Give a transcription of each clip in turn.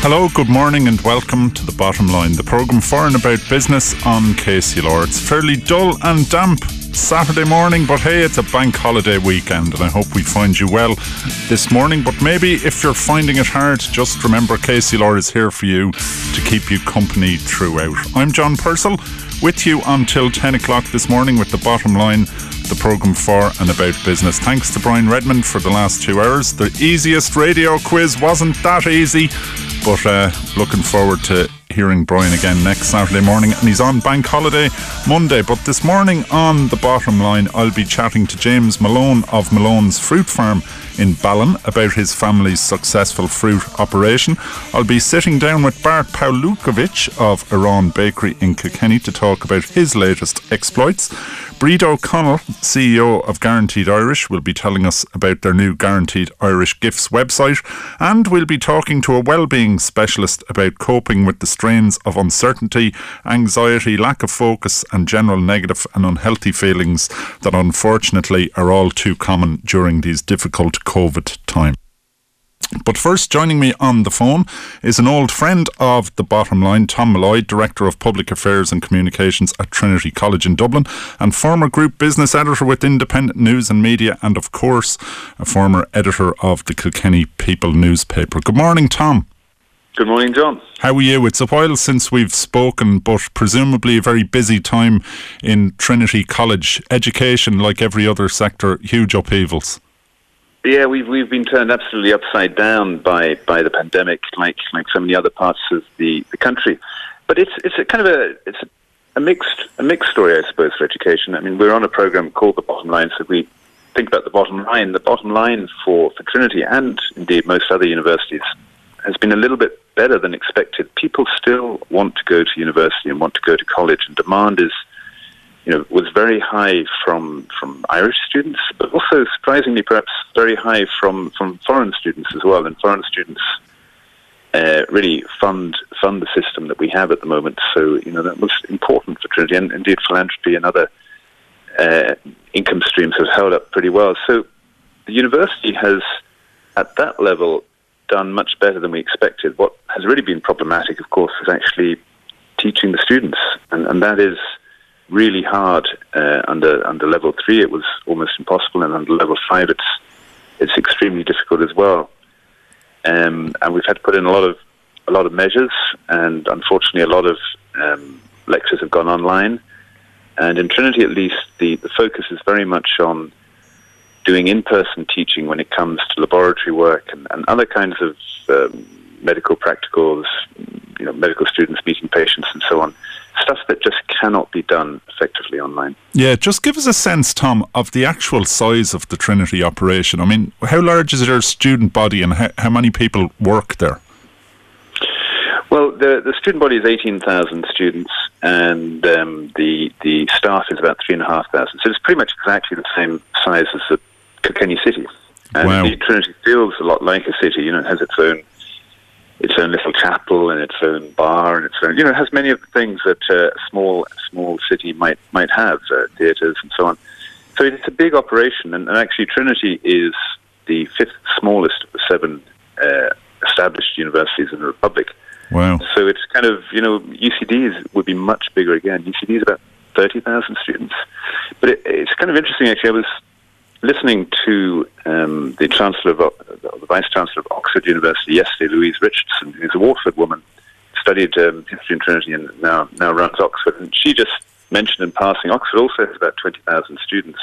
Hello, good morning, and welcome to the Bottom Line, the programme for and about business on KCLR. It's fairly dull and damp Saturday morning, but hey, it's a bank holiday weekend, and I hope we find you well this morning. But maybe if you're finding it hard, just remember KCLR is here for you to keep you company throughout. I'm John Purcell with you until 10 o'clock this morning with the bottom line, the programme for and about business. Thanks to Brian Redmond for the last two hours. The easiest radio quiz wasn't that easy, but uh, looking forward to hearing Brian again next Saturday morning. And he's on bank holiday Monday. But this morning on the bottom line, I'll be chatting to James Malone of Malone's Fruit Farm in Ballon about his family's successful fruit operation. I'll be sitting down with Bart Pawlukojc of Arán Bakery in Kilkenny to talk about his latest exploits. Bríd O'Connell, CEO of Guaranteed Irish, will be telling us about their new Guaranteed Irish Gifts website, and we'll be talking to a well-being specialist about coping with the strains of uncertainty, anxiety, lack of focus, and general negative and unhealthy feelings that unfortunately are all too common during these difficult COVID times. But first, joining me on the phone is an old friend of the bottom line, Tom Molloy, Director of Public Affairs and Communications at Trinity College in Dublin, and former Group Business Editor with Independent News and Media, and of course, a former editor of the Kilkenny People newspaper. Good morning, Tom. Good morning, John. How are you? It's a while since we've spoken, but presumably a very busy time in Trinity College. Education, like every other sector, huge upheavals. Yeah, we've we've been turned absolutely upside down by, by the pandemic, like like so many other parts of the, the country. But it's it's a kind of a it's a, a mixed a mixed story, I suppose, for education. I mean, we're on a program called the Bottom Line, so we think about the bottom line. The bottom line for, for Trinity and indeed most other universities has been a little bit better than expected. People still want to go to university and want to go to college, and demand is you know, was very high from from Irish students, but also surprisingly, perhaps very high from from foreign students as well. And foreign students uh, really fund fund the system that we have at the moment. So you know that was important for Trinity, and indeed philanthropy and other uh, income streams have held up pretty well. So the university has, at that level, done much better than we expected. What has really been problematic, of course, is actually teaching the students, and, and that is really hard uh, under under level three. It was almost impossible, and under level five, it's it's extremely difficult as well. Um, and we've had to put in a lot of a lot of measures, and unfortunately, a lot of um, lectures have gone online. And in Trinity, at least, the, the focus is very much on doing in-person teaching when it comes to laboratory work and, and other kinds of um, medical practicals, you know, medical students meeting patients and so on stuff that just cannot be done effectively online. Yeah, just give us a sense, Tom, of the actual size of the Trinity operation. I mean, how large is your student body and how, how many people work there? Well, the, the student body is 18,000 students and um, the, the staff is about 3,500. So it's pretty much exactly the same size as the Kilkenny City. And wow. the Trinity feels a lot like a city. You know, it has its own its own little chapel and its own bar and its own, you know, it has many of the things that uh, a small small city might might have, uh, theatres and so on. So it's a big operation, and, and, actually Trinity is the fifth smallest of the seven uh, established universities in the Republic. Wow! So it's kind of you know, UCDs would be much bigger again. UCD is about thirty thousand students, but it, it's kind of interesting actually. I was listening to um, the Chancellor of, the Vice Chancellor of Oxford University yesterday, Louise Richardson, who's a Waterford woman, studied um, history in Trinity and now now runs Oxford, and she just mentioned in passing, Oxford also has about twenty thousand students,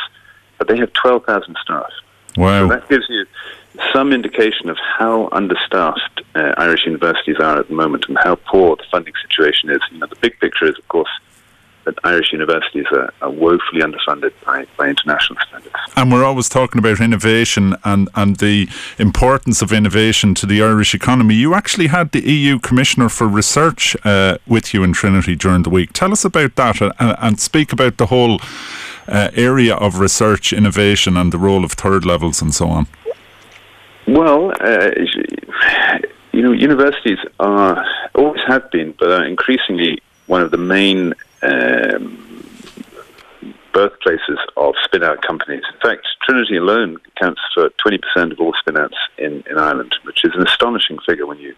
but they have twelve thousand staff. Wow! So that gives you some indication of how understaffed uh, Irish universities are at the moment and how poor the funding situation is. You know, the big picture is, of course that Irish universities are, are, woefully underfunded by, by international standards. And we're always talking about innovation and, and the importance of innovation to the Irish economy. You actually had the EU Commissioner for Research uh, with you in Trinity during the week. Tell us about that and, and speak about the whole uh, area of research, innovation, and the role of third levels and so on. Well, uh, you know, universities are always have been, but are increasingly one of the main um, birthplaces of spin-out companies. In fact, Trinity alone accounts for 20% of all spin-outs in, in Ireland, which is an astonishing figure when you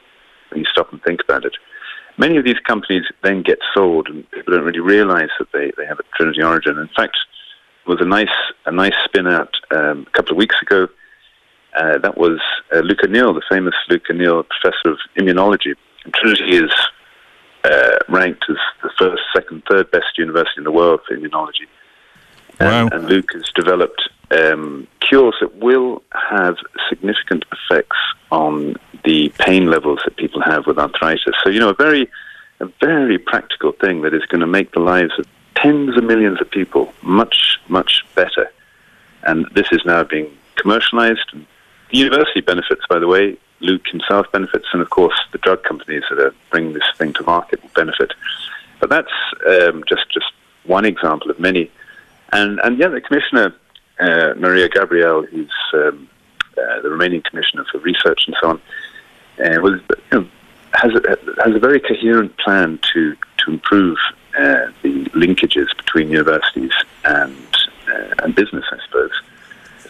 when you stop and think about it. Many of these companies then get sold, and people don't really realise that they, they have a Trinity origin. In fact, there was a nice a nice spin-out um, a couple of weeks ago. Uh, that was uh, Luke O'Neill, the famous Luke O'Neill, professor of immunology. And Trinity is uh, ranked as the first, second, third best university in the world for immunology. Wow. And, and Luke has developed um, cures that will have significant effects on the pain levels that people have with arthritis. So, you know, a very, a very practical thing that is going to make the lives of tens of millions of people much, much better. And this is now being commercialized. The university benefits, by the way. Luke himself benefits, and of course, the drug companies that are bringing this thing to market will benefit. But that's um, just just one example of many. And and yeah, the commissioner uh, Mariya Gabriel, who's um, uh, the remaining commissioner for research and so on, uh, was you know, has a, has a very coherent plan to to improve uh, the linkages between universities and uh, and business. I suppose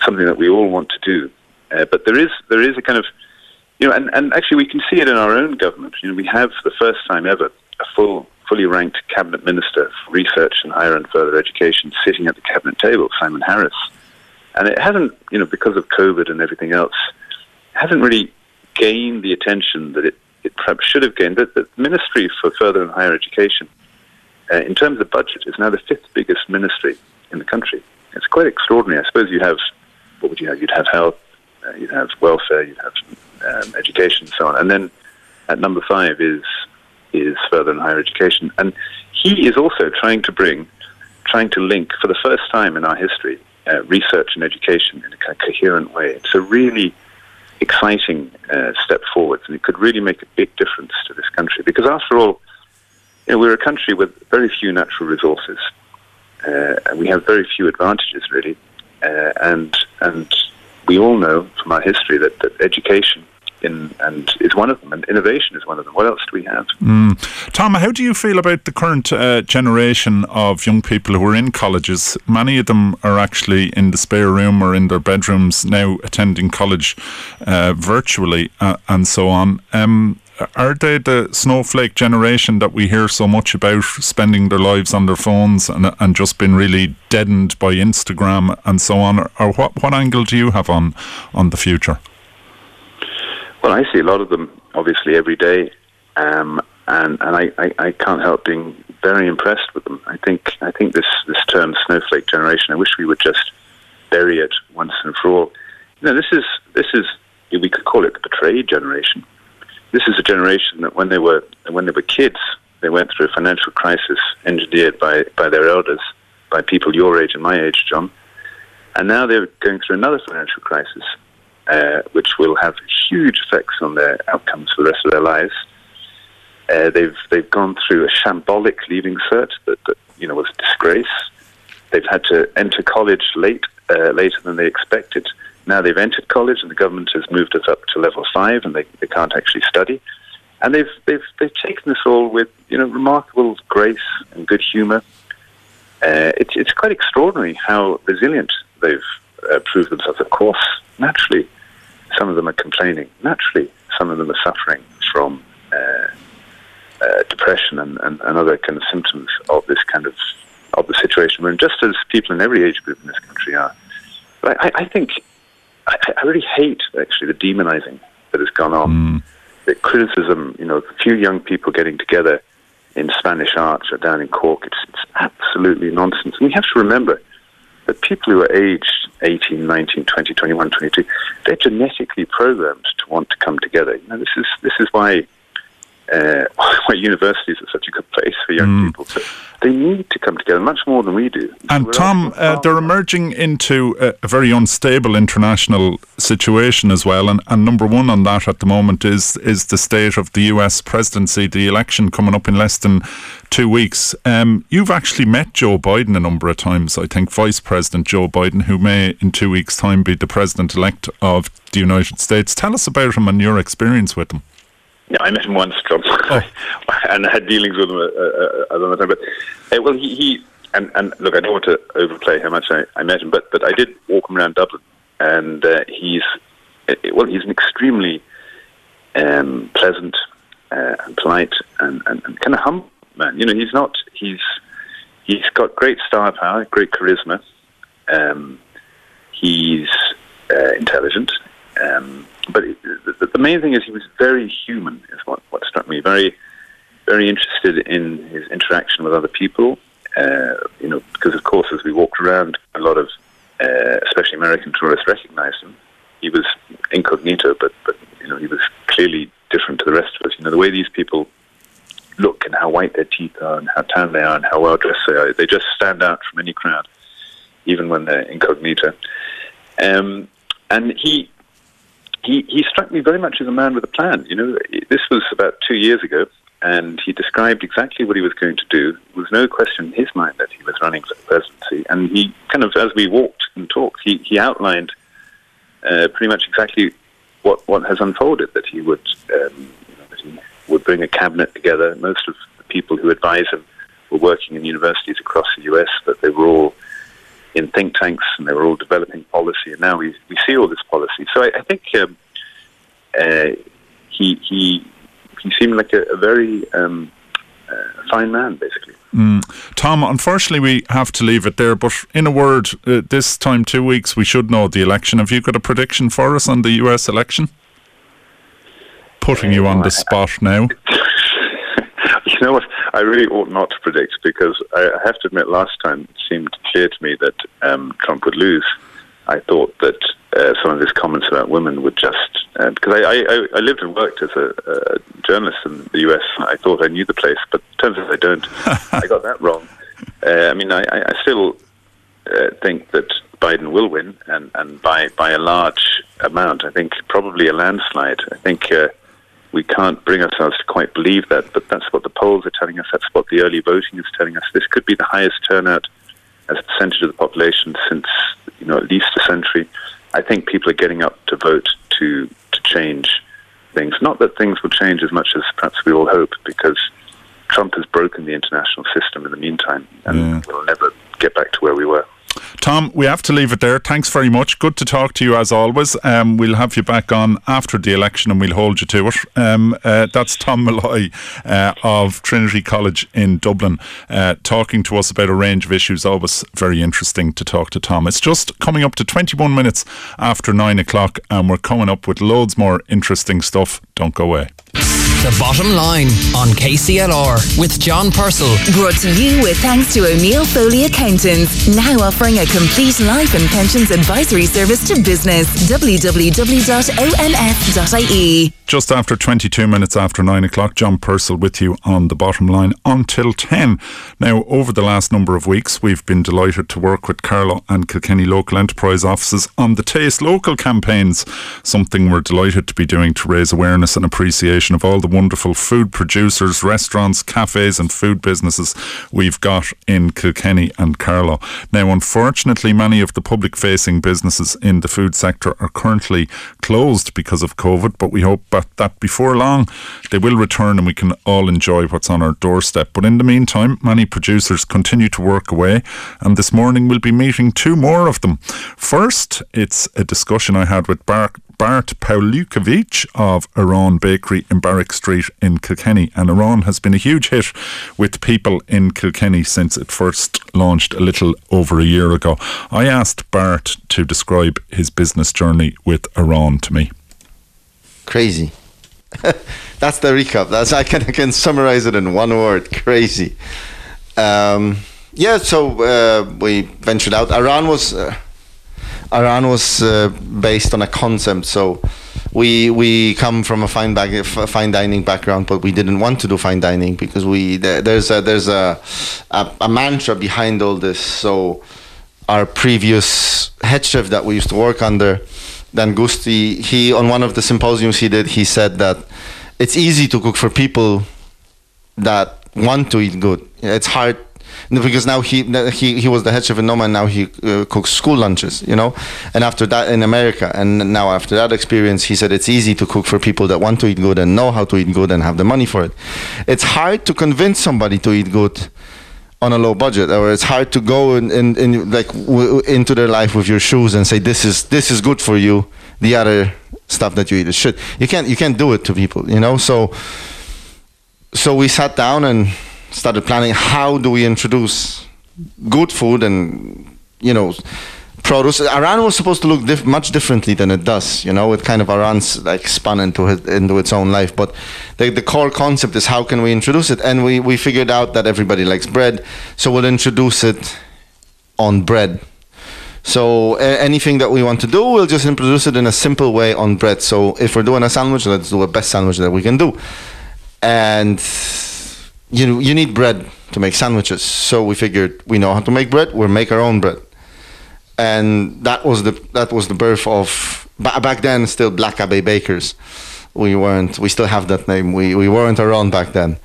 something that we all want to do. Uh, but there is there is a kind of you know, and, and actually we can see it in our own government. You know, we have for the first time ever a full fully ranked cabinet minister for research and higher and further education sitting at the cabinet table, Simon Harris. And it hasn't, you know, because of COVID and everything else, hasn't really gained the attention that it, it perhaps should have gained. The, the Ministry for Further and Higher Education, uh, in terms of budget, is now the fifth biggest ministry in the country. It's quite extraordinary. I suppose you have, what would you have? You'd have health, uh, you'd have welfare, you'd have um, education, and so on. And then at number five is is further and higher education. And he is also trying to bring, trying to link for the first time in our history, uh, research and education in a kind of coherent way. It's a really exciting uh, step forward, and it could really make a big difference to this country. Because after all, you know, we're a country with very few natural resources, uh, and we have very few advantages, really. Uh, and and we all know from our history that, that education in, and is one of them, and innovation is one of them. What else do we have? Mm. Tom, how do you feel about the current uh, generation of young people who are in colleges? Many of them are actually in the spare room or in their bedrooms now attending college uh, virtually uh, and so on. Um, are they the snowflake generation that we hear so much about, spending their lives on their phones and, and just been really deadened by Instagram and so on? Or, or what, what angle do you have on, on the future? Well, I see a lot of them obviously every day, um, and and I, I, I, can't help being very impressed with them. I think I think this this term snowflake generation. I wish we would just bury it once and for all. You know, this is this is we could call it the betrayed generation. This is a generation that when they were when they were kids, they went through a financial crisis engineered by by their elders, by people your age and my age, John, and now they're going through another financial crisis uh, which will have huge effects on their outcomes for the rest of their lives. Uh, they've they've gone through a shambolic leaving cert that, that you know was a disgrace. They've had to enter college late, uh, later than they expected. Now they've entered college, and the government has moved us up to level five, and they, they can't actually study. And they've they've they've taken this all with you know remarkable grace and good humour. Uh, it's it's quite extraordinary how resilient they've uh, proved themselves. Of course, naturally, some of them are complaining. Naturally, some of them are suffering from uh, uh, depression and, and, and, other kind of symptoms of this kind of of the situation we're just as people in every age group in this country are. But I, I think I, I, really hate actually the demonizing that has gone on. Mm. The criticism, you know, a few young people getting together in Spanish Arch or down in Cork, it's, it's absolutely nonsense. And we have to remember that people who are aged 18, 19, 20, 21, 22, they're genetically programmed to want to come together. You know, this is this is why uh, why universities are such a good place for young mm. people. To, they need to come together much more than we do. And Tom, uh, they're emerging into a, a, very unstable international situation as well. And, and, number one on that at the moment is is the state of the U.S. presidency, the election coming up in less than two weeks. Um, you've actually met Joe Biden a number of times. I think Vice President Joe Biden, who may in two weeks' time be the president elect of the United States. Tell us about him and your experience with him. Yeah, I met him once, Trump, oh. and I had dealings with him at, another time. But uh, well, he, he and, and look, I don't want to overplay how much I, I met him, but but I did walk him around Dublin, and uh, he's uh, well, he's an extremely um, pleasant uh, and polite and, and, and kind of humble man. You know, he's not he's he's got great star power, great charisma. Um, he's uh, intelligent, um, but the, the, main thing is he was very human. Is what what struck me. Very very interested in his interaction with other people. Uh, you know, because of course, as we walked around, a lot of, uh, especially American tourists, recognized him. He was incognito, but but you know, he was clearly different to the rest of us. You know, the way these people look and how white their teeth are and how tan they are and how well dressed they are, they just stand out from any crowd, even when they're incognito. Um, and he he struck me very much as a man with a plan. You know, this was about two years ago, and he described exactly what he was going to do. There was no question in his mind that he was running for the presidency, and he kind of, as we walked and talked, he he outlined uh, pretty much exactly what what has unfolded. That he would um, you know, that he would bring a cabinet together. Most of the people who advise him were working in universities across the U.S., but they were all in think tanks and they were all developing policy. And now we we see all this policy. So I, I think um, uh, he he he seemed like a, a very um, uh, fine man, basically. Mm. Tom, unfortunately, we have to leave it there. But in a word, uh, this time two weeks, we should know the election. Have you got a prediction for us on the U.S. election? Putting you on the spot now. you know what? I really ought not to predict because I have to admit, last time it seemed clear to me that um, Trump would lose. I thought that uh, some of his comments about women would just uh, because I, I, I, lived and worked as a, a, journalist in the US. I thought I knew the place, but turns out I don't. I got that wrong. Uh, I mean, I, I still uh, think that Biden will win, and, and by by a large amount. I think probably a landslide. I think uh, we can't bring ourselves to quite believe that, but that's what the polls are telling us. That's what the early voting is telling us. This could be the highest turnout as a percentage of the population since you know at least a century. I think people are getting up to vote to to change things. Not that things will change as much as perhaps we all hope, because Trump has broken the international system in the meantime, and yeah. we'll never get back to where we were. Tom, we have to leave it there. Thanks very much. Good to talk to you as always. Um, we'll have you back on after the election and we'll hold you to it. Um, uh, that's Tom Molloy uh, of Trinity College in Dublin uh, talking to us about a range of issues. Always very interesting to talk to Tom. It's just coming up to 21 minutes after nine o'clock and we're coming up with loads more interesting stuff. Don't go away. The Bottom Line on KCLR with John Purcell. Brought to you with thanks to O'Neill Foley Accountants, now offering a complete life and pensions advisory service to business. www.onf.ie. Just after 22 minutes after 9 o'clock, John Purcell with you on The Bottom Line until 10. Now, over the last number of weeks, we've been delighted to work with Carlow and Kilkenny local enterprise offices on the Taste Local campaigns, something we're delighted to be doing to raise awareness and appreciation of all the wonderful food producers, restaurants, cafes, and food businesses we've got in Kilkenny and Carlow. Now, unfortunately, many of the public facing businesses in the food sector are currently closed because of COVID, but we hope that before long they will return and we can all enjoy what's on our doorstep. But in the meantime, many producers continue to work away, and this morning we'll be meeting two more of them. First, it's a discussion I had with Bart Bart Pawlukojc of Arán Bakery in Barrack Street in Kilkenny. And Arán has been a huge hit with people in Kilkenny since it first launched a little over a year ago. I asked Bart to describe his business journey with Arán to me. Crazy. That's the recap. That's I can I can summarize it in one word. Crazy. Um, yeah, so uh, we ventured out. Arán was uh, Arán was uh, based on a concept. So we we come from a fine bag, fine dining background, but we didn't want to do fine dining because we there's a there's a, a, a mantra behind all this. So our previous head chef that we used to work under, Dan Giusti, he on one of the symposiums he did, he said that it's easy to cook for people that want to eat good. It's hard because now he he he was the head chef in Noma, and now he uh, cooks school lunches. You know, and after that in America, and now after that experience, he said it's easy to cook for people that want to eat good and know how to eat good and have the money for it. It's hard to convince somebody to eat good on a low budget or it's hard to go in, in, in like w- into their life with your shoes and say this is this is good for you the other stuff that you eat is shit you can't you can't do it to people you know so so we sat down and started planning how do we introduce good food and you know produce? Aran was supposed to look much differently than it does you know? It kind of Aran's like spun into it, into its own life but the, the core concept is how can we introduce it? And we, we figured out that everybody likes bread so we'll introduce it on bread. So anything that we want to do we'll just introduce it in a simple way on bread. So if we're doing a sandwich let's do a best sandwich that we can do. And you you need bread to make sandwiches so we figured we know how to make bread we'll make our own bread and that was the that was the birth of back then still Black Abbey Bakers. We weren't. We still have that name. We we weren't around back then,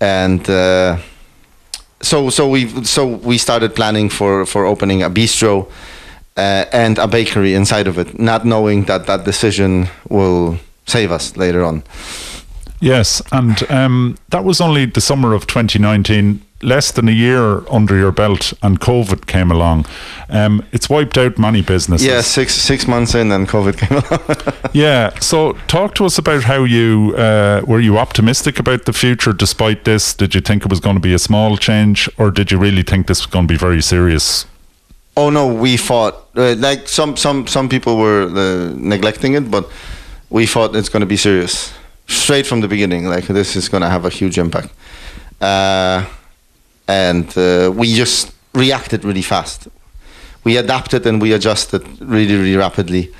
and uh, so so we so we started planning for for opening a bistro uh, and a bakery inside of it, not knowing that that decision will save us later on. Yes, and um, that was only the summer of 2019 less than a year under your belt and COVID came along, um, it's wiped out many businesses. Yeah, six six months in and COVID came along. yeah. So talk to us about how you uh, were you optimistic about the future despite this? Did you think it was going to be a small change, or did you really think this was going to be very serious? Oh no, we thought uh, like some some some people were uh, neglecting it, but we thought it's going to be serious straight from the beginning. Like this is going to have a huge impact. Uh, and uh, we just reacted really fast. We adapted and we adjusted really, really rapidly,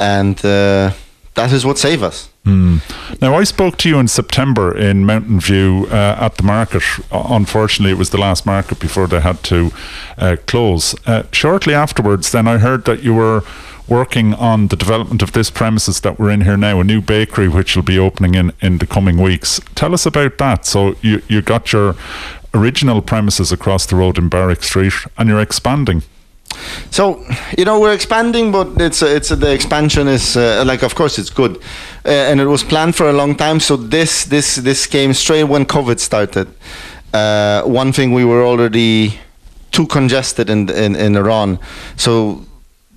and uh, that is what saved us. Mm. Now, I spoke to you in September in Mountain View uh, at the market. Unfortunately, it was the last market before they had to uh, close. Uh, shortly afterwards, then I heard that you were working on the development of this premises that we're in here now, a new bakery which will be opening in, in the coming weeks. Tell us about that. So you, you got your original premises across the road in Barrack Street, and you're expanding. So you know we're expanding, but it's uh, it's uh, the expansion is uh, like of course it's good, uh, and it was planned for a long time. So this this this came straight when COVID started. Uh, one thing we were already too congested in in, in Arán, so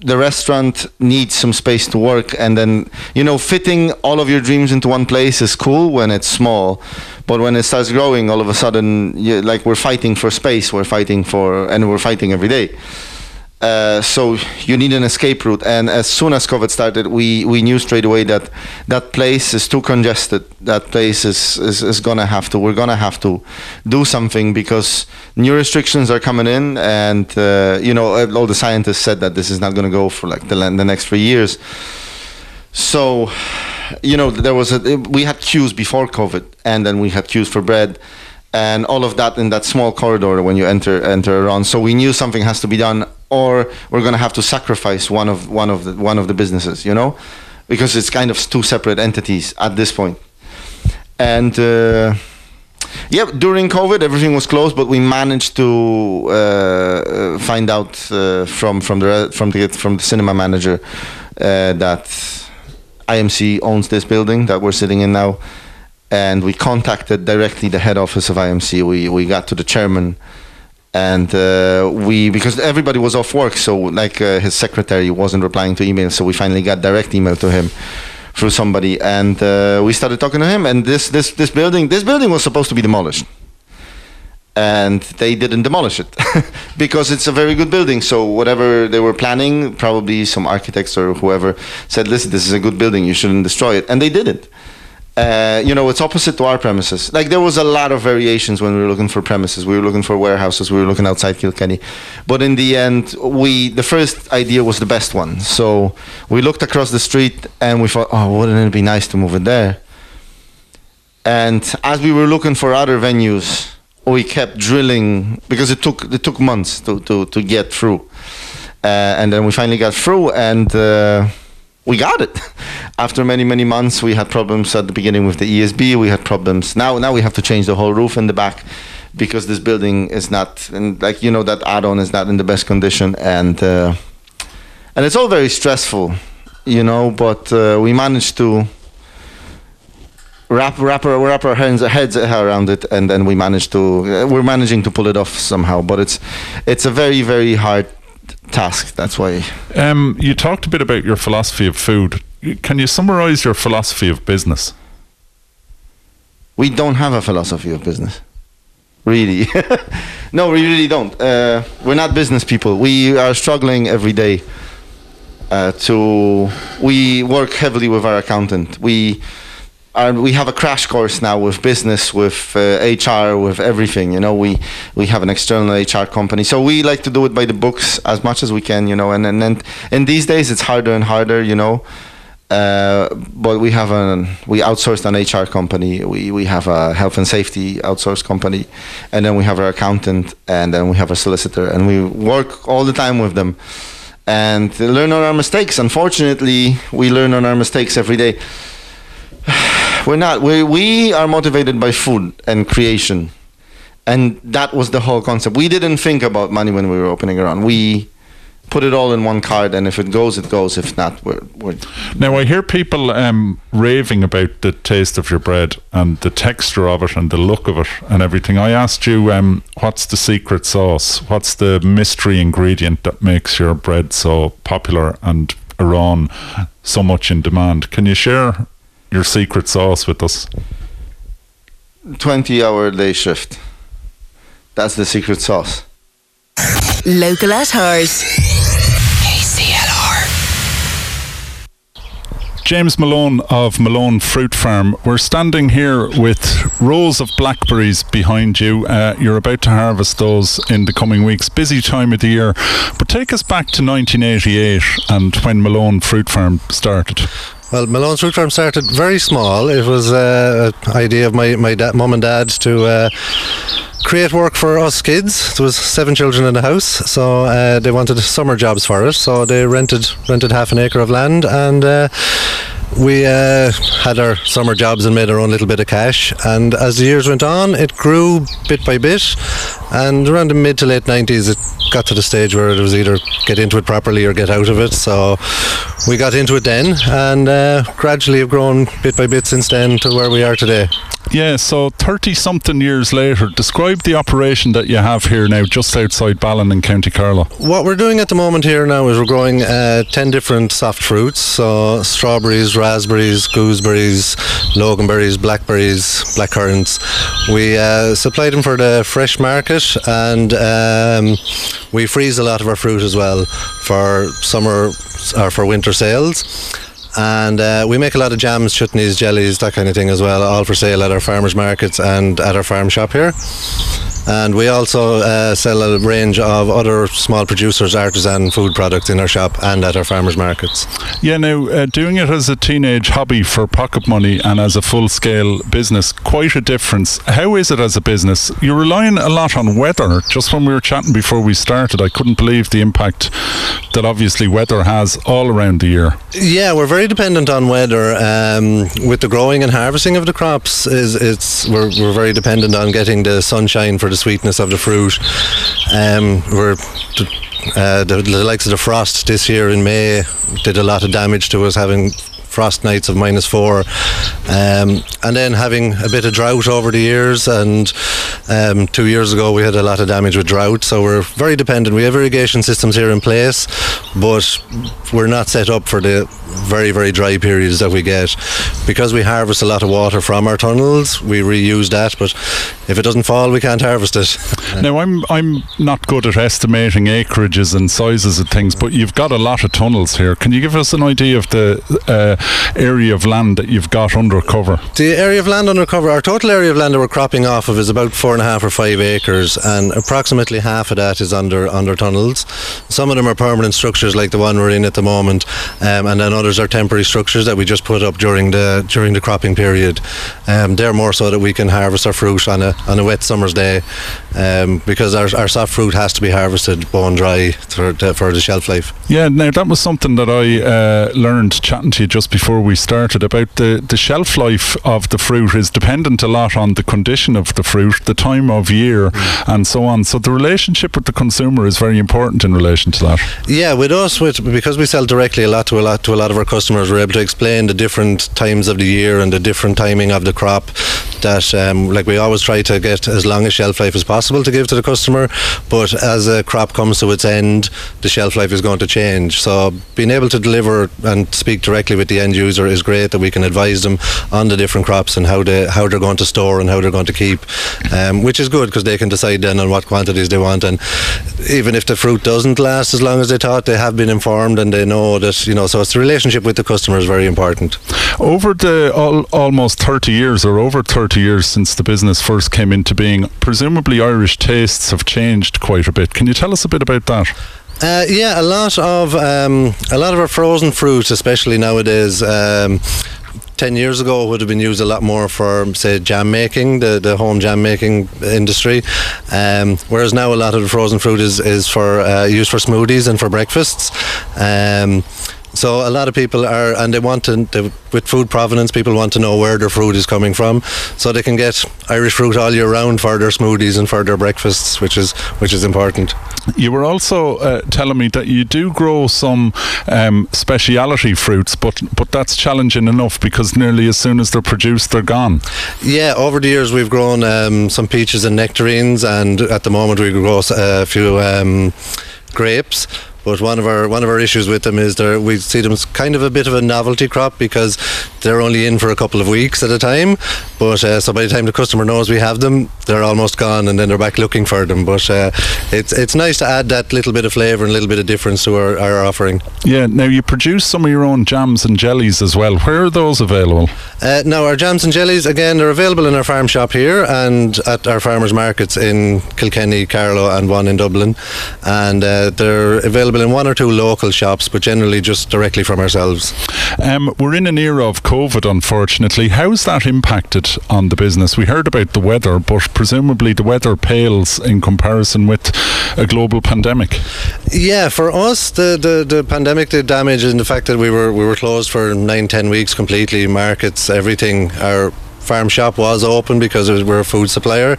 the restaurant needs some space to work and then you know fitting all of your dreams into one place is cool when it's small but when it starts growing all of a sudden you, like we're fighting for space we're fighting for and we're fighting every day uh, so you need an escape route. And as soon as covid started we we knew straight away that that place is too congested. That place is is, is gonna have to we're gonna have to do something because new restrictions are coming in. And uh, you know all the scientists said that this is not gonna go for like the, the next three years. So you know there was a we had queues before covid and then we had queues for bread and all of that in that small corridor when you enter enter around. So we knew something has to be done, or we're going to have to sacrifice one of one of the one of the businesses, you know, because it's kind of two separate entities at this point. And uh, yeah, during COVID, everything was closed, but we managed to uh, find out uh, from from the from the from the cinema manager uh, that IMC owns this building that we're sitting in now and we contacted directly the head office of IMC. We we got to the chairman, and uh, we because everybody was off work, so like uh, his secretary wasn't replying to emails, so we finally got direct email to him through somebody, and uh, we started talking to him. And this this this building this building was supposed to be demolished. And they didn't demolish it because it's a very good building. So whatever they were planning, probably some architects or whoever said, "Listen, this is a good building. You shouldn't destroy it," and they did it uh, you know, it's opposite to our premises. Like there was a lot of variations when we were looking for premises. We were looking for warehouses. We were looking outside Kilkenny, but in the end, we the first idea was the best one. So we looked across the street and we thought, oh, wouldn't it be nice to move it there? And as we were looking for other venues, we kept drilling because it took it took months to to to get through, uh, and then we finally got through and. Uh, we got it. After many many months, we had problems at the beginning with the ESB. We had problems. Now now we have to change the whole roof in the back because this building is not, and like you know, that add-on is not in the best condition, and uh, and it's all very stressful, you know. But uh, we managed to wrap wrap our, wrap our heads, heads around it, and then we managed to uh, we're managing to pull it off somehow. But it's it's a very very hard task. That's why. Um, you talked a bit about your philosophy of food. Can you summarize your philosophy of business? We don't have a philosophy of business. Really. no, we really don't. Uh, we're not business people. We are struggling every day uh, to. We work heavily with our accountant. We are, we have a crash course now with business, with uh, HR, with everything. You know, we we have an external HR company, so we like to do it by the books as much as we can. You know, and and, and in these days it's harder and harder. You know. Uh, but we have an we outsourced an HR company. We we have a health and safety outsourced company, and then we have our accountant, and then we have a solicitor, and we work all the time with them, and learn on our mistakes. Unfortunately, we learn on our mistakes every day. We're not. We we are motivated by food and creation, and that was the whole concept. We didn't think about money when we were opening around. We put it all in one card, and if it goes, it goes. If not, we're. we're Now I hear people um, raving about the taste of your bread and the texture of it and the look of it and everything. I asked you, um, what's the secret sauce? What's the mystery ingredient that makes your bread so popular and Arán so much in demand? Can you share your secret sauce with us? 20 hour day shift. That's the secret sauce. Local at heart. KCLR. James Malone of Malone Fruit Farm. We're standing here with rows of blackberries behind you. Uh, you're about to harvest those in the coming weeks. Busy time of the year. But take us back to 1988 and when Malone Fruit Farm started. Well, Malone's Fruit Farm started very small. It was uh, an idea of my, my da- mum and dad to uh, create work for us kids. There was seven children in the house, so uh, they wanted summer jobs for us. So they rented rented half an acre of land and. We uh, had our summer jobs and made our own little bit of cash. And as the years went on, it grew bit by bit. And around the mid to late 90s, it got to the stage where it was either get into it properly or get out of it. So we got into it then and uh, gradually have grown bit by bit since then to where we are today. Yeah, so 30 something years later, describe the operation that you have here now just outside Ballon in County Carlow. What we're doing at the moment here now is we're growing uh, 10 different soft fruits. So strawberries, raspberries, gooseberries, loganberries, blackberries, blackcurrants. We uh, supply them for the fresh market and um, we freeze a lot of our fruit as well for summer or for winter sales. And uh, we make a lot of jams, chutneys, jellies, that kind of thing as well, all for sale at our farmers markets and at our farm shop here. And we also uh, sell a range of other small producers, artisan food products in our shop and at our farmers markets. Yeah, now uh, doing it as a teenage hobby for pocket money and as a full scale business, quite a difference. How is it as a business? You're relying a lot on weather. Just when we were chatting before we started, I couldn't believe the impact that obviously weather has all around the year. Yeah, we're very dependent on weather. Um, with the growing and harvesting of the crops, is it's we're, we're very dependent on getting the sunshine for the sweetness of the fruit. Um, we're uh, the, the likes of the frost this year in May did a lot of damage to us having frost nights of minus four, um, and then having a bit of drought over the years. And um, two years ago, we had a lot of damage with drought, so we're very dependent. We have irrigation systems here in place, but we're not set up for the very very dry periods that we get because we harvest a lot of water from our tunnels. We reuse that, but if it doesn't fall, we can't harvest it. Now, I'm I'm not good at estimating acreages and sizes of things, but you've got a lot of tunnels here. Can you give us an idea of the uh, area of land that you've got under cover? The area of land under cover, our total area of land that we're cropping off of is about four and a half or five acres, and approximately half of that is under under tunnels. Some of them are permanent structures, like the one we're in at the moment, um, and then others are temporary structures that we just put up during the during the cropping period. Um, they're more so that we can harvest our fruit on a on a wet summer's day, um, because our, our soft fruit has to be harvested bone dry for, for the shelf life. Yeah, now that was something that I uh, learned chatting to you just before we started about the, the shelf life of the fruit is dependent a lot on the condition of the fruit, the time of year, mm. and so on. So the relationship with the consumer is very important in relation to that. Yeah, with us, with because we sell directly a lot to a lot to a lot of our customers, we're able to explain the different times of the year and the different timing of the crop. That um, like we always try to get as long a shelf life as possible to give to the customer, but as a crop comes to its end, the shelf life is going to change. So being able to deliver and speak directly with the end user is great. That we can advise them on the different crops and how they how they're going to store and how they're going to keep, um, which is good because they can decide then on what quantities they want. And even if the fruit doesn't last as long as they thought, they have been informed and they know that you know. So it's the relationship with the customer is very important. Over the almost 30 years or over 30 years since the business first came into being, presumably Irish tastes have changed quite a bit. Can you tell us a bit about that? Uh, yeah, a lot of um, a lot of our frozen fruit, especially nowadays. Um, 10 years ago would have been used a lot more for say jam making the, the home jam making industry um, whereas now a lot of the frozen fruit is, is for uh, used for smoothies and for breakfasts um, so a lot of people are, and they want to, they, with food provenance, people want to know where their fruit is coming from, so they can get Irish fruit all year round for their smoothies and for their breakfasts, which is which is important. You were also uh, telling me that you do grow some um, speciality fruits, but but that's challenging enough because nearly as soon as they're produced, they're gone. Yeah, over the years we've grown um, some peaches and nectarines, and at the moment we grow a few um, grapes but one of our one of our issues with them is that we see them as kind of a bit of a novelty crop because they're only in for a couple of weeks at a time. But uh, so by the time the customer knows we have them, they're almost gone, and then they're back looking for them. But uh, it's it's nice to add that little bit of flavour and a little bit of difference to our, our offering. Yeah. Now you produce some of your own jams and jellies as well. Where are those available? Uh, now our jams and jellies again they're available in our farm shop here and at our farmers markets in Kilkenny, Carlow, and one in Dublin, and uh, they're available available in one or two local shops, but generally just directly from ourselves. Um, we're in an era of COVID, unfortunately. How's that impacted on the business? We heard about the weather, but presumably the weather pales in comparison with a global pandemic. Yeah, for us, the, the, the pandemic did damage in the fact that we were we were closed for nine, ten weeks completely. Markets, everything. Our farm shop was open because was, we're a food supplier,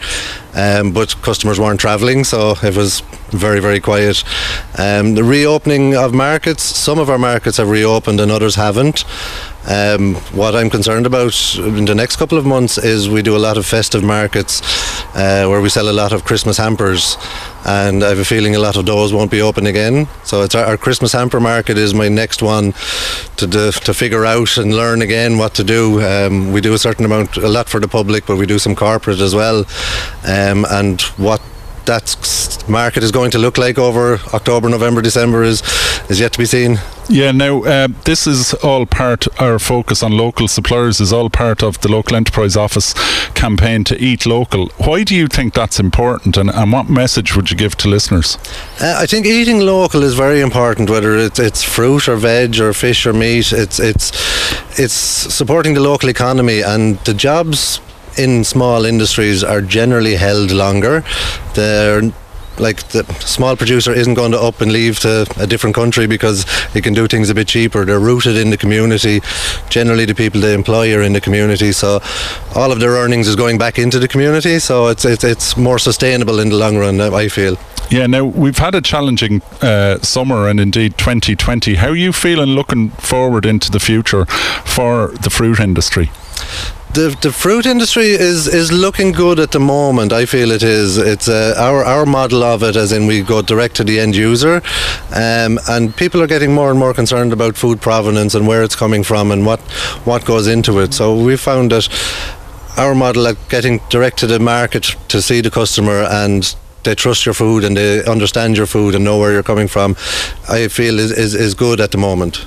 um, but customers weren't travelling, so it was very, very quiet. Um, the reopening of markets, some of our markets have reopened and others haven't. Um, what I'm concerned about in the next couple of months is we do a lot of festive markets uh, where we sell a lot of Christmas hampers, and I have a feeling a lot of those won't be open again. So it's our, our Christmas hamper market is my next one to do, to figure out and learn again what to do. Um, we do a certain amount, a lot for the public, but we do some corporate as well, um, and what that market is going to look like over October, November, December is is yet to be seen. Yeah, now uh, this is all part, our focus on local suppliers is all part of the Local Enterprise Office campaign to eat local. Why do you think that's important and, and what message would you give to listeners? Uh, I think eating local is very important, whether it's, it's fruit or veg or fish or meat. It's, it's, it's supporting the local economy and the jobs in small industries are generally held longer. They're like the small producer isn't going to up and leave to a different country because he can do things a bit cheaper. They're rooted in the community. Generally, the people they employ are in the community, so all of their earnings is going back into the community. So it's it's, it's more sustainable in the long run. I feel. Yeah, now we've had a challenging uh, summer and indeed 2020. How are you feeling looking forward into the future for the fruit industry? The the fruit industry is is looking good at the moment. I feel it is. It's uh, our our model of it, as in we go direct to the end user, um, and people are getting more and more concerned about food provenance and where it's coming from and what what goes into it. So we found that our model at getting direct to the market to see the customer and they trust your food and they understand your food and know where you're coming from. I feel is, is, is good at the moment.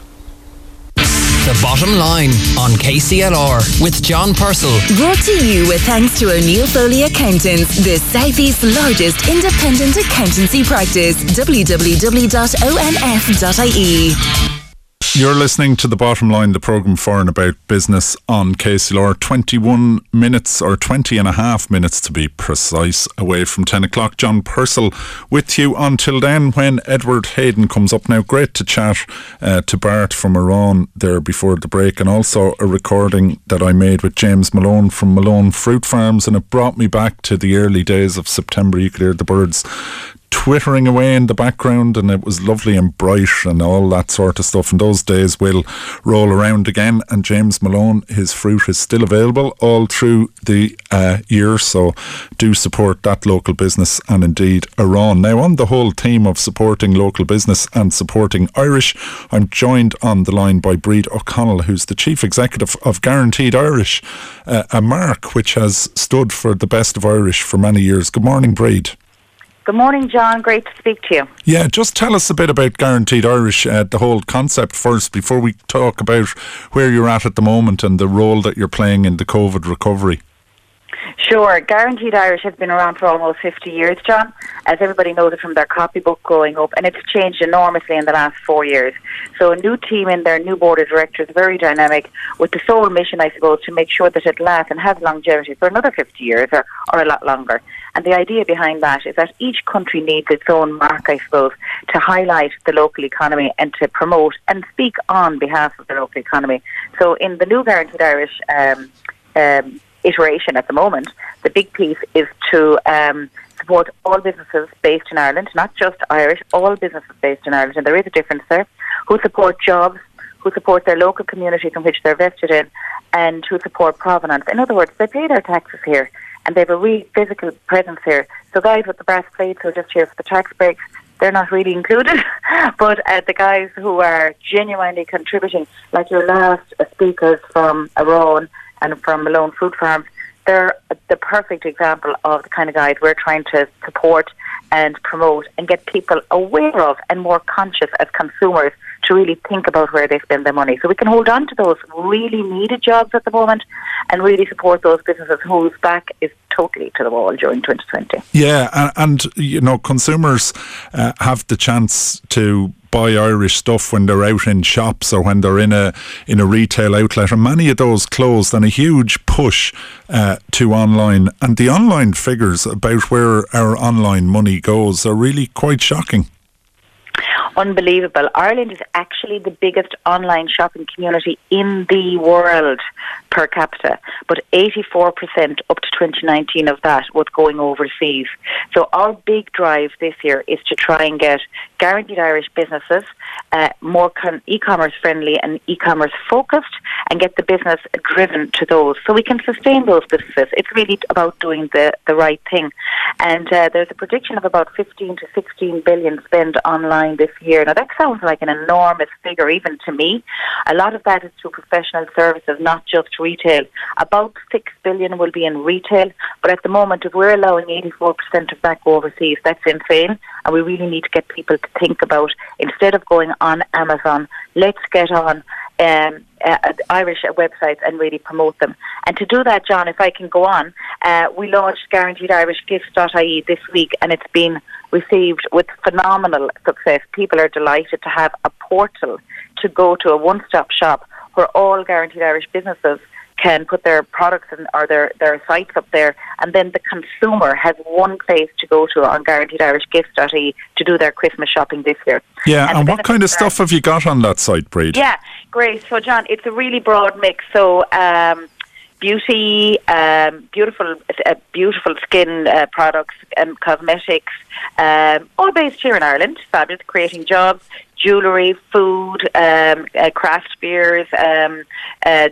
The Bottom Line on KCLR with John Purcell. Brought to you with thanks to O'Neill Foley Accountants, the Southeast's largest independent accountancy practice. www.onf.ie. You're listening to The Bottom Line, the programme for and about business on KCLR. 21 minutes, or 20 and a half minutes to be precise, away from 10 o'clock. John Purcell with you until then when Edward Hayden comes up. Now, great to chat uh, to Bart from Arán there before the break, and also a recording that I made with James Malone from Malone Fruit Farms, and it brought me back to the early days of September. You could hear the birds twittering away in the background and it was lovely and bright and all that sort of stuff. And those days will roll around again. And James Malone, his fruit is still available all through the uh, year. So do support that local business and indeed Arán. Now, on the whole theme of supporting local business and supporting Irish, I'm joined on the line by Bríd O'Connell, who's the chief executive of Guaranteed Irish, uh, a mark which has stood for the best of Irish for many years. Good morning, Bríd. Good morning, John. Great to speak to you. Yeah, just tell us a bit about Guaranteed Irish, uh, the whole concept first, before we talk about where you're at at the moment and the role that you're playing in the COVID recovery. Sure. Guaranteed Irish has been around for almost 50 years, John, as everybody knows it from their copybook growing up, and it's changed enormously in the last four years. So, a new team in there, new board of directors, very dynamic, with the sole mission, I suppose, to make sure that it lasts and has longevity for another 50 years or, or a lot longer. And the idea behind that is that each country needs its own mark, I suppose, to highlight the local economy and to promote and speak on behalf of the local economy. So, in the new Guaranteed Irish um, um, iteration at the moment, the big piece is to um, support all businesses based in Ireland, not just Irish, all businesses based in Ireland, and there is a difference there, who support jobs, who support their local communities in which they're vested in, and who support provenance. In other words, they pay their taxes here, and they have a real physical presence here. So guys with the brass plates who are just here for the tax breaks, they're not really included. but uh, the guys who are genuinely contributing, like your last speakers from Arán and from Malone Food Farms, they're the perfect example of the kind of guys we're trying to support and promote and get people aware of and more conscious as consumers to really think about where they spend their money. So we can hold on to those really needed jobs at the moment and really support those businesses whose back is totally to the wall during 2020. Yeah, and, and you know, consumers uh, have the chance to buy Irish stuff when they're out in shops or when they're in a in a retail outlet, and many of those closed, and a huge push uh, to online. And the online figures about where our online money goes are really quite shocking unbelievable. Ireland is actually the biggest online shopping community in the world per capita, but 84% up to 2019 of that was going overseas. So our big drive this year is to try and get guaranteed Irish businesses uh, more con- e-commerce friendly and e-commerce focused and get the business driven to those so we can sustain those businesses. It's really about doing the, the right thing. And uh, there's a prediction of about 15 to 16 billion spent online this year. Now that sounds like an enormous figure even to me. A lot of that is through professional services, not just retail. About 6 billion will be in retail, but at the moment if we're allowing 84% of that go overseas, that's insane and we really need to get people to think about instead of going on Amazon, let's get on um, uh, Irish websites and really promote them. And to do that, John, if I can go on, uh, we launched guaranteedirishgifts.ie this week and it's been received with phenomenal success. People are delighted to have a portal to go to a one-stop shop where all Guaranteed Irish businesses can put their products and or their, their sites up there, and then the consumer has one place to go to on guaranteedirishgifts.ie to do their Christmas shopping this year. Yeah, and, and what kind of stuff have you got on that site, Bríd? Yeah, great. So, John, it's a really broad mix. So, um, beauty, um, beautiful, uh, beautiful skin uh, products, and cosmetics, um, all based here in Ireland. Fabulous, creating jobs, jewellery, food, um, uh, craft beers, um, uh,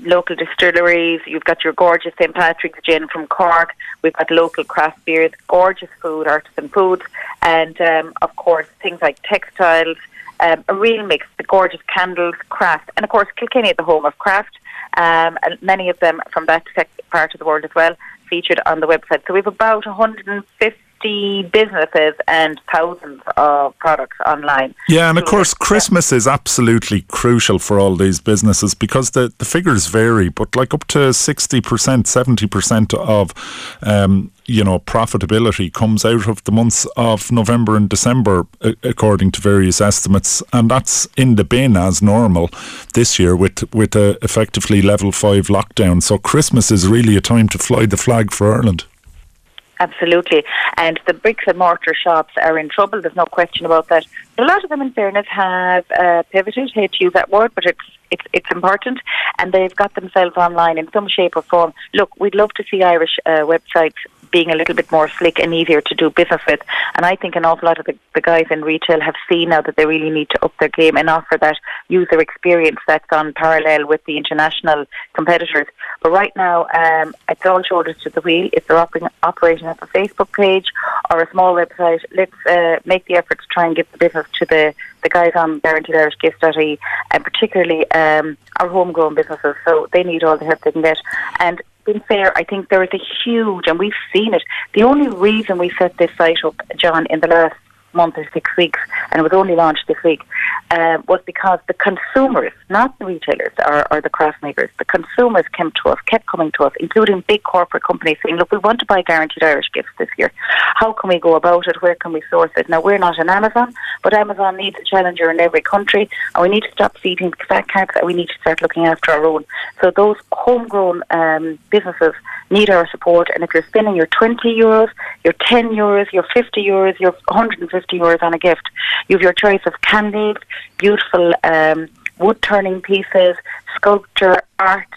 local distilleries. You've got your gorgeous St Patrick's gin from Cork. We've got local craft beers, gorgeous food, artisan foods, and um, of course things like textiles. Um, a real mix, the gorgeous candles, craft, and of course Kilkenny, the home of craft. Um, and many of them from that part of the world as well featured on the website. So we have about 150 50 businesses and thousands of products online. Yeah, and of course, Christmas is absolutely crucial for all these businesses because the, the figures vary, but like up to 60%, 70% of, um, you know, profitability comes out of the months of November and December, according to various estimates. And that's in the bin as normal this year with, with a effectively level five lockdown. So Christmas is really a time to fly the flag for Ireland. Absolutely. And the bricks and mortar shops are in trouble. There's no question about that. A lot of them, in fairness, have uh, pivoted. Hate to use that word, but it's it's it's important, and they've got themselves online in some shape or form. Look, we'd love to see Irish uh, websites being a little bit more slick and easier to do business with. And I think an awful lot of the, the guys in retail have seen now that they really need to up their game and offer that user experience that's on parallel with the international competitors. But right now, um, it's all shoulders to the wheel. If they're operating, operating a Facebook page or a small website, let's uh, make the effort to try and get the business to the, the guys on Guaranteed Irish Gift.ie and particularly um, our homegrown businesses. So they need all the help they can get. And being fair, I think there is a huge, and we've seen it. The only reason we set this site up, John, in the last month or six weeks, and it was only launched this week, uh, was because the consumers, not the retailers or, or the craft makers, the consumers came to us, kept coming to us, including big corporate companies saying, look, we want to buy guaranteed Irish gifts this year. How can we go about it? Where can we source it? Now, we're not an Amazon, but Amazon needs a challenger in every country, and we need to stop feeding fat cats, and we need to start looking after our own. So those homegrown um, businesses need our support, and if you're spending your 20 euros, your 10 euros, your 50 euros, your 150 euros on a gift, you have your choice of candles, beautiful um, wood turning pieces, sculpture, art,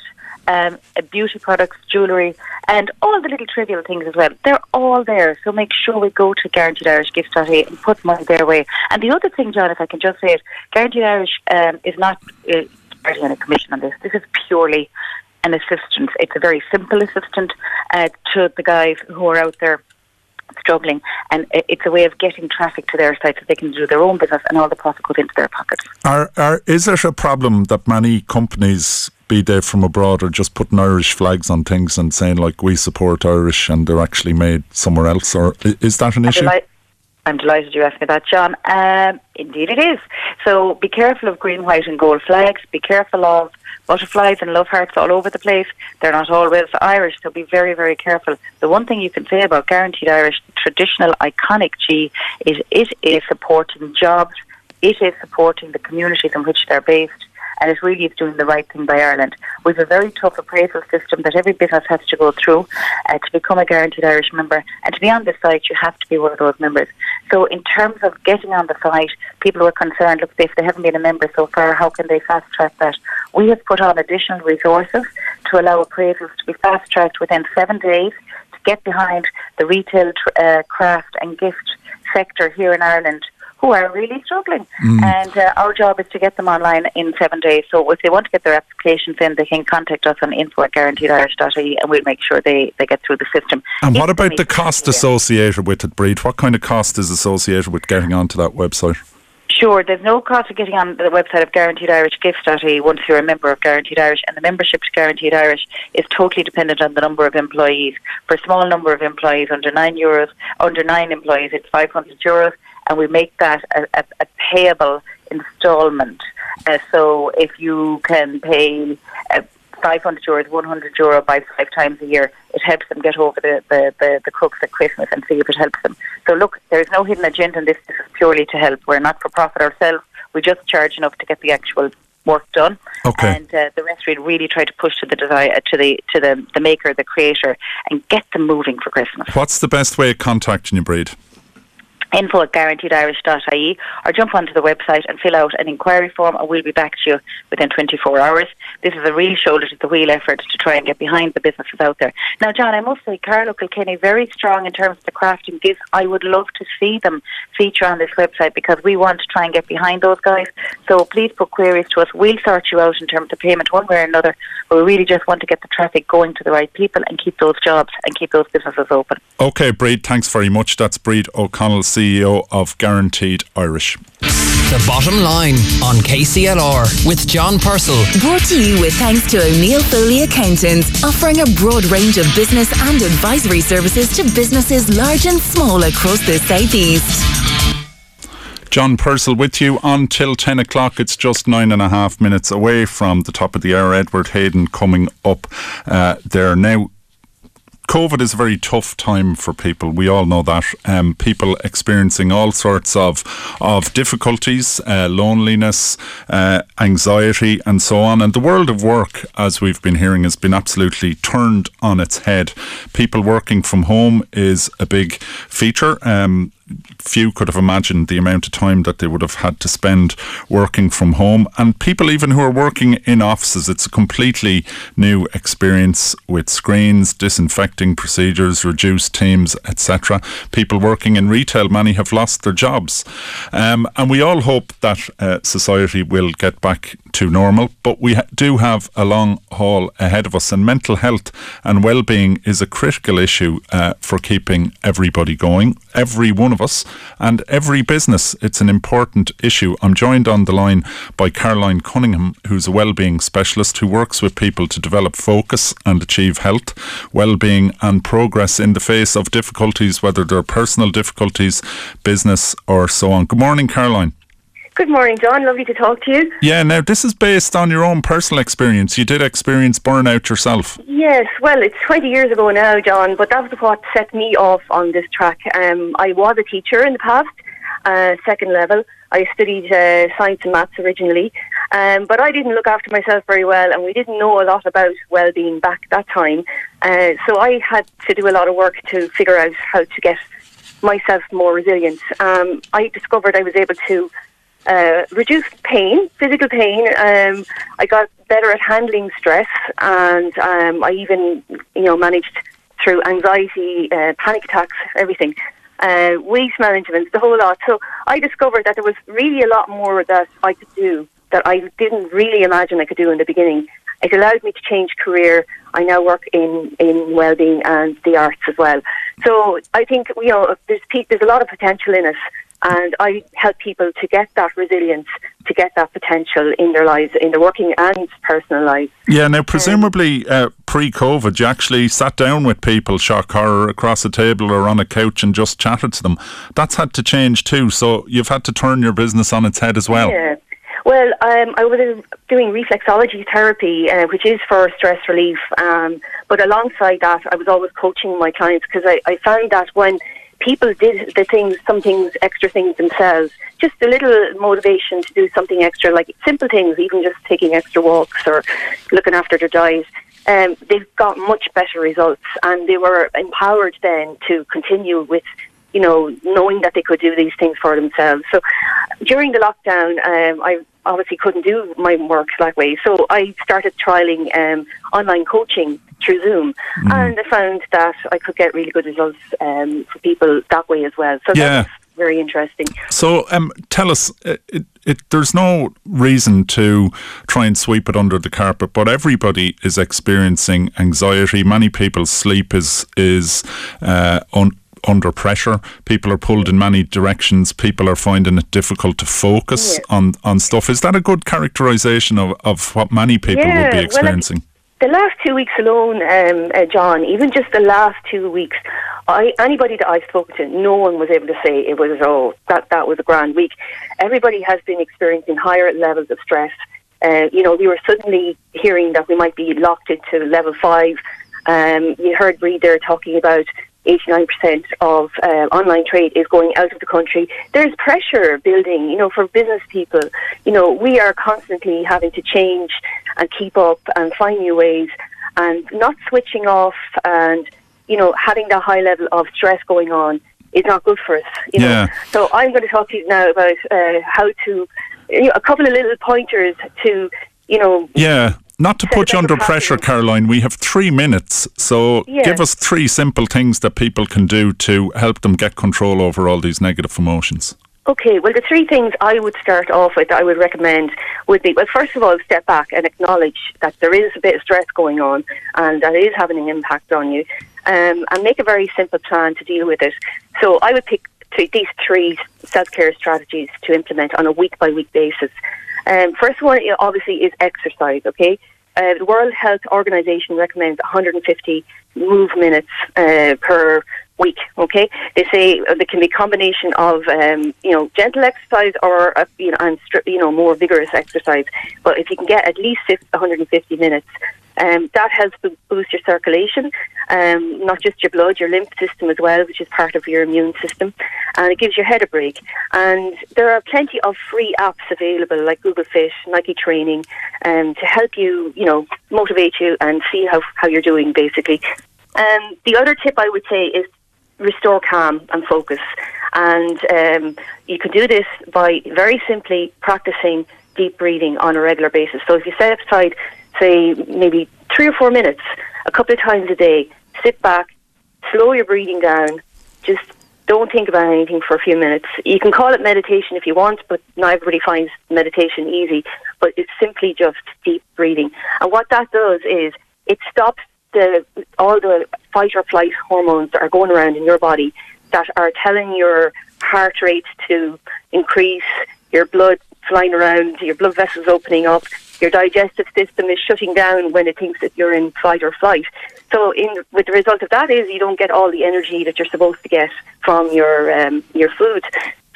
um, uh, beauty products, jewellery, and all the little trivial things as well. They're all there. So make sure we go to Guaranteed Irish Gifts.ie and put money their way. And the other thing, John, if I can just say it, Guaranteed Irish um, is not uh, charging any commission on this. This is purely an assistance. It's a very simple assistance uh, to the guys who are out there struggling, and it's a way of getting traffic to their site so they can do their own business, and all the profit goes into their pockets. Are, are, is it a problem that many companies, be they from abroad, are just putting Irish flags on things and saying, like, we support Irish and they're actually made somewhere else? Or is that an issue? I'm delighted you asked me that, John. Um, indeed, it is. So be careful of green, white, and gold flags. Be careful of butterflies and love hearts all over the place. They're not always Irish, so be very, very careful. The one thing you can say about Guaranteed Irish, traditional, iconic G, is it is supporting jobs. It is supporting the communities in which they're based and it really is doing the right thing by Ireland. We have a very tough appraisal system that every business has to go through uh, to become a guaranteed Irish member. And to be on the site, you have to be one of those members. So, in terms of getting on the site, people were concerned look, if they haven't been a member so far, how can they fast track that? We have put on additional resources to allow appraisals to be fast tracked within seven days to get behind the retail, uh, craft, and gift sector here in Ireland who are really struggling. And uh, our job is to get them online in seven days. So if they want to get their applications in, they can contact us on info at guaranteedirish.ie and we'll make sure they, they get through the system. and If what about the cost associated with it, Bríd? What kind of cost is associated with getting onto that website? Sure, there's no cost of getting on the website of Guaranteed Irish Gifts.ie once you're a member of Guaranteed Irish, and the membership to Guaranteed Irish is totally dependent on the number of employees. For a small number of employees, under nine euros, under nine employees, it's 500 euros, and we make that a, a, a payable instalment. Uh, so if you can pay uh, 500 euros, 100 euro by five times a year, it helps them get over the, the, the, the crux at Christmas and see if it helps them. So look, there is no hidden agenda in this. This is purely to help. We're not for profit ourselves. We just charge enough to get the actual work done. Okay. And uh, the rest we really try to push to the design, uh, to the to the, the maker, the creator, and get them moving for Christmas. What's the best way of contacting you, Bríd? Info at guaranteedirish.ie or jump onto the website and fill out an inquiry form and we'll be back to you within 24 hours. This is a real shoulder to the wheel effort to try and get behind the businesses out there. Now, John, I must say, Carlow Kilkenny, very strong in terms of the crafting gifts. I would love to see them feature on this website because we want to try and get behind those guys. So please put queries to us. We'll sort you out in terms of payment one way or another. But we really just want to get the traffic going to the right people and keep those jobs and keep those businesses open. Okay, Bríd, thanks very much. That's Bríd O'Connell, CEO of Guaranteed Irish. The Bottom Line on KCLR with John Purcell. Brought to you with thanks to O'Neill Foley Accountants, offering a broad range of business and advisory services to businesses large and small across the southeast. John Purcell with you until 10 o'clock. It's just nine and a half minutes away from the top of the hour. Edward Hayden coming up uh, there now. COVID is a very tough time for people. We all know that. Um, people experiencing all sorts of of difficulties, uh, loneliness, uh, anxiety, and so on. And the world of work, as we've been hearing, has been absolutely turned on its head. People working from home is a big feature. Um, few could have imagined the amount of time that they would have had to spend working from home. And people, even who are working in offices, it's a completely new experience with screens, disinfecting procedures, reduced teams, etc. People working in retail, many have lost their jobs. Um, and we all hope that uh, society will get back to normal, but we ha- do have a long haul ahead of us, and mental health and well being is a critical issue uh, for keeping everybody going. Every one of us and every business. It's an important issue. I'm joined on the line by Caroline Cunningham, who's a well-being specialist who works with people to develop focus and achieve health, well-being and progress in the face of difficulties, whether they're personal difficulties, business or so on. Good morning, Caroline. Good morning, John. Lovely to talk to you. Yeah, now this is based on your own personal experience. You did experience burnout yourself. Yes, well, it's 20 years ago now, John, but that was what set me off on this track. Um, I was a teacher in the past, uh, second level. I studied uh, science and maths originally, um, but I didn't look after myself very well, and we didn't know a lot about well-being back that time. Uh, so I had to do a lot of work to figure out how to get myself more resilient. Um, I discovered I was able to uh, reduced pain, physical pain. Um, I got better at handling stress, and um, I even, you know, managed through anxiety, uh, panic attacks, everything, uh, weight management, the whole lot. So I discovered that there was really a lot more that I could do that I didn't really imagine I could do in the beginning. It allowed me to change career. I now work in, in well-being and the arts as well. So I think you know there's there's a lot of potential in it and I help people to get that resilience, to get that potential in their lives, in their working and personal lives. Yeah, now presumably uh, pre-COVID, you actually sat down with people, shock horror, across a table or on a couch and just chatted to them. That's had to change too. So you've had to turn your business on its head as well. Yeah. Well, um, I was doing reflexology therapy, uh, which is for stress relief. Um, but alongside that, I was always coaching my clients because I, I found that when people did the things, some things, extra things themselves. Just a little motivation to do something extra, like simple things, even just taking extra walks or looking after their diet. Um, they've got much better results, and they were empowered then to continue with, you know, knowing that they could do these things for themselves. So during the lockdown, um, I obviously couldn't do my work that way, so I started trialing um, online coaching through Zoom, mm. and I found that I could get really good results um, for people that way as well. So yeah. that's very interesting. So, um, tell us, uh, it, it, there's no reason to try and sweep it under the carpet, but everybody is experiencing anxiety. Many people's sleep is is uh, un- under pressure. People are pulled in many directions. People are finding it difficult to focus yeah. on, on stuff. Is that a good characterization of, of what many people yeah, would be experiencing? Well, the last two weeks alone, um, uh, John, even just the last two weeks, I, anybody that I've spoken to, no one was able to say it was, oh, that, that was a grand week. Everybody has been experiencing higher levels of stress. Uh, you know, we were suddenly hearing that we might be locked into level five. Um, you heard Bríd there talking about 89% of uh, online trade is going out of the country. There's pressure building, you know, for business people. You know, we are constantly having to change and keep up and find new ways and not switching off and, you know, having that high level of stress going on is not good for us. You yeah. know? So I'm going to talk to you now about uh, how to, you know, a couple of little pointers to, you know. Yeah. Not to put you under pressure, Caroline, we have three minutes. So yeah. give us three simple things that people can do to help them get control over all these negative emotions. Okay, well, the three things I would start off with, I would recommend, would be well, first of all, step back and acknowledge that there is a bit of stress going on and that is having an impact on you, um, and make a very simple plan to deal with it. So I would pick these three self care strategies to implement on a week by week basis. Um, first one, obviously, is exercise. Okay, uh, the World Health Organization recommends 150 move minutes uh, per week. Okay, they say uh, there can be a combination of um, you know gentle exercise or uh, you know and you know more vigorous exercise. But if you can get at least 150 minutes, um, that helps boost your circulation, um, not just your blood, your lymph system as well, which is part of your immune system, and it gives your head a break. And there are plenty of free apps available, like Google Fit, Nike Training, um, to help you, you know, motivate you and see how how you're doing, basically. Um, the other tip I would say is restore calm and focus. And um, you can do this by very simply practicing deep breathing on a regular basis. So if you set aside say maybe three or four minutes a couple of times a day. Sit back, slow your breathing down, just don't think about anything for a few minutes. You can call it meditation if you want, but not everybody finds meditation easy. But it's simply just deep breathing. And what that does is it stops the all the fight or flight hormones that are going around in your body that are telling your heart rate to increase, your blood flying around, your blood vessels opening up, your digestive system is shutting down when it thinks that you're in fight or flight. So, in with the result of that is you don't get all the energy that you're supposed to get from your um, your food.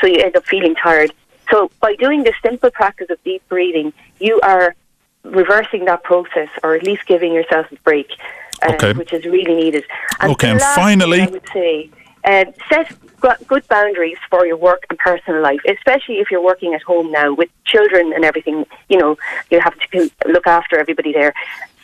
So you end up feeling tired. So by doing this simple practice of deep breathing, you are reversing that process, or at least giving yourself a break, uh, okay. which is really needed. And okay, and finally, I would say uh, set good boundaries for your work and personal life, especially if you're working at home now with children and everything. You know, you have to look after everybody there.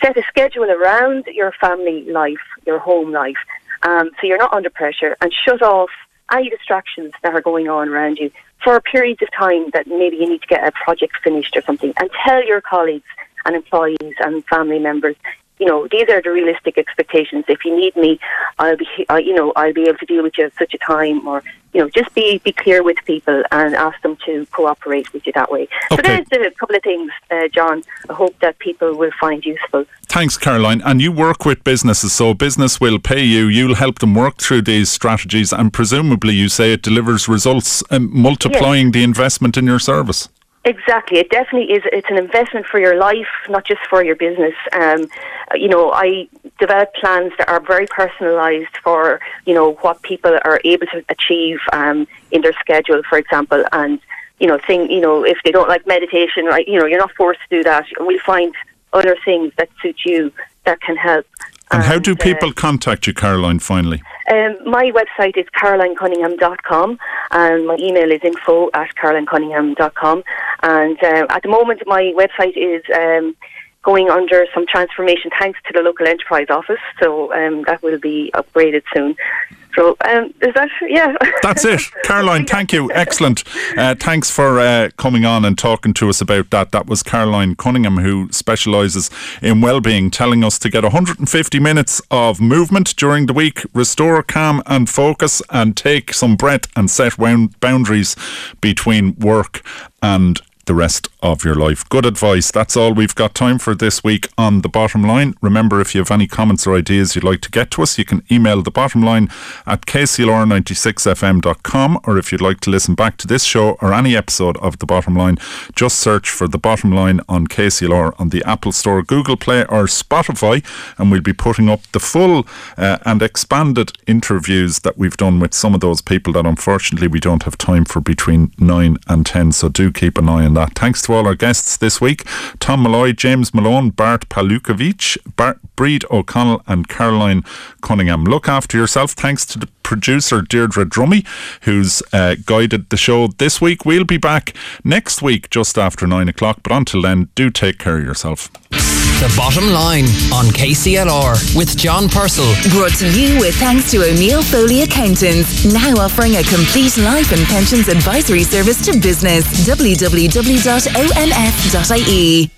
Set a schedule around your family life, your home life, um, so you're not under pressure, and shut off any distractions that are going on around you for periods of time that maybe you need to get a project finished or something. And tell your colleagues and employees and family members you know, these are the realistic expectations. If you need me, I'll be, uh, you know, I'll be able to deal with you at such a time, or you know, just be be clear with people and ask them to cooperate with you that way. Okay. So there's a couple of things, uh, John. I hope that people will find useful. Thanks, Caroline. And you work with businesses, so business will pay you. You'll help them work through these strategies, and presumably, you say it delivers results, um, multiplying yes. the investment in your service. Exactly. It definitely is. It's an investment for your life, not just for your business. Um, you know, I develop plans that are very personalised for, you know, what people are able to achieve um, in their schedule, for example. And, you know, thing, you know, if they don't like meditation, right, you know, you're not forced to do that. We'll find other things that suit you that can help. And, and how do uh, people uh, contact you, Caroline, finally? Um, my website is carolinecunningham.com and my email is info at carolinecunningham.com. And uh, at the moment, my website is um, going under some transformation thanks to the local enterprise office. So um, that will be upgraded soon. So um, is that yeah? That's it, Caroline. Thank you. Excellent. Uh, thanks for uh, coming on and talking to us about that. That was Caroline Cunningham, who specialises in well-being, telling us to get 150 minutes of movement during the week, restore calm and focus, and take some breath and set boundaries between work and the rest of your life. Good advice. That's all we've got time for this week on The Bottom Line. Remember, if you have any comments or ideas you'd like to get to us, you can email The Bottom Line at kclr96fm.com or if you'd like to listen back to this show or any episode of The Bottom Line, just search for The Bottom Line on KCLR on the Apple Store, Google Play or Spotify and we'll be putting up the full uh, and expanded interviews that we've done with some of those people that unfortunately we don't have time for between 9 and 10. So do keep an eye on that that. Thanks to all our guests this week Tom Molloy, James Malone, Bart Pawlukojc, Bart Bríd O'Connell, and Caroline Cunningham. Look after yourself. Thanks to the producer Deirdre Drummy, who's uh, guided the show this week. We'll be back next week just after nine o'clock, but until then, do take care of yourself. The Bottom Line on KCLR with John Purcell. Brought to you with thanks to O'Neill Foley Accountants, now offering a complete life and pensions advisory service to business. www.onf.ie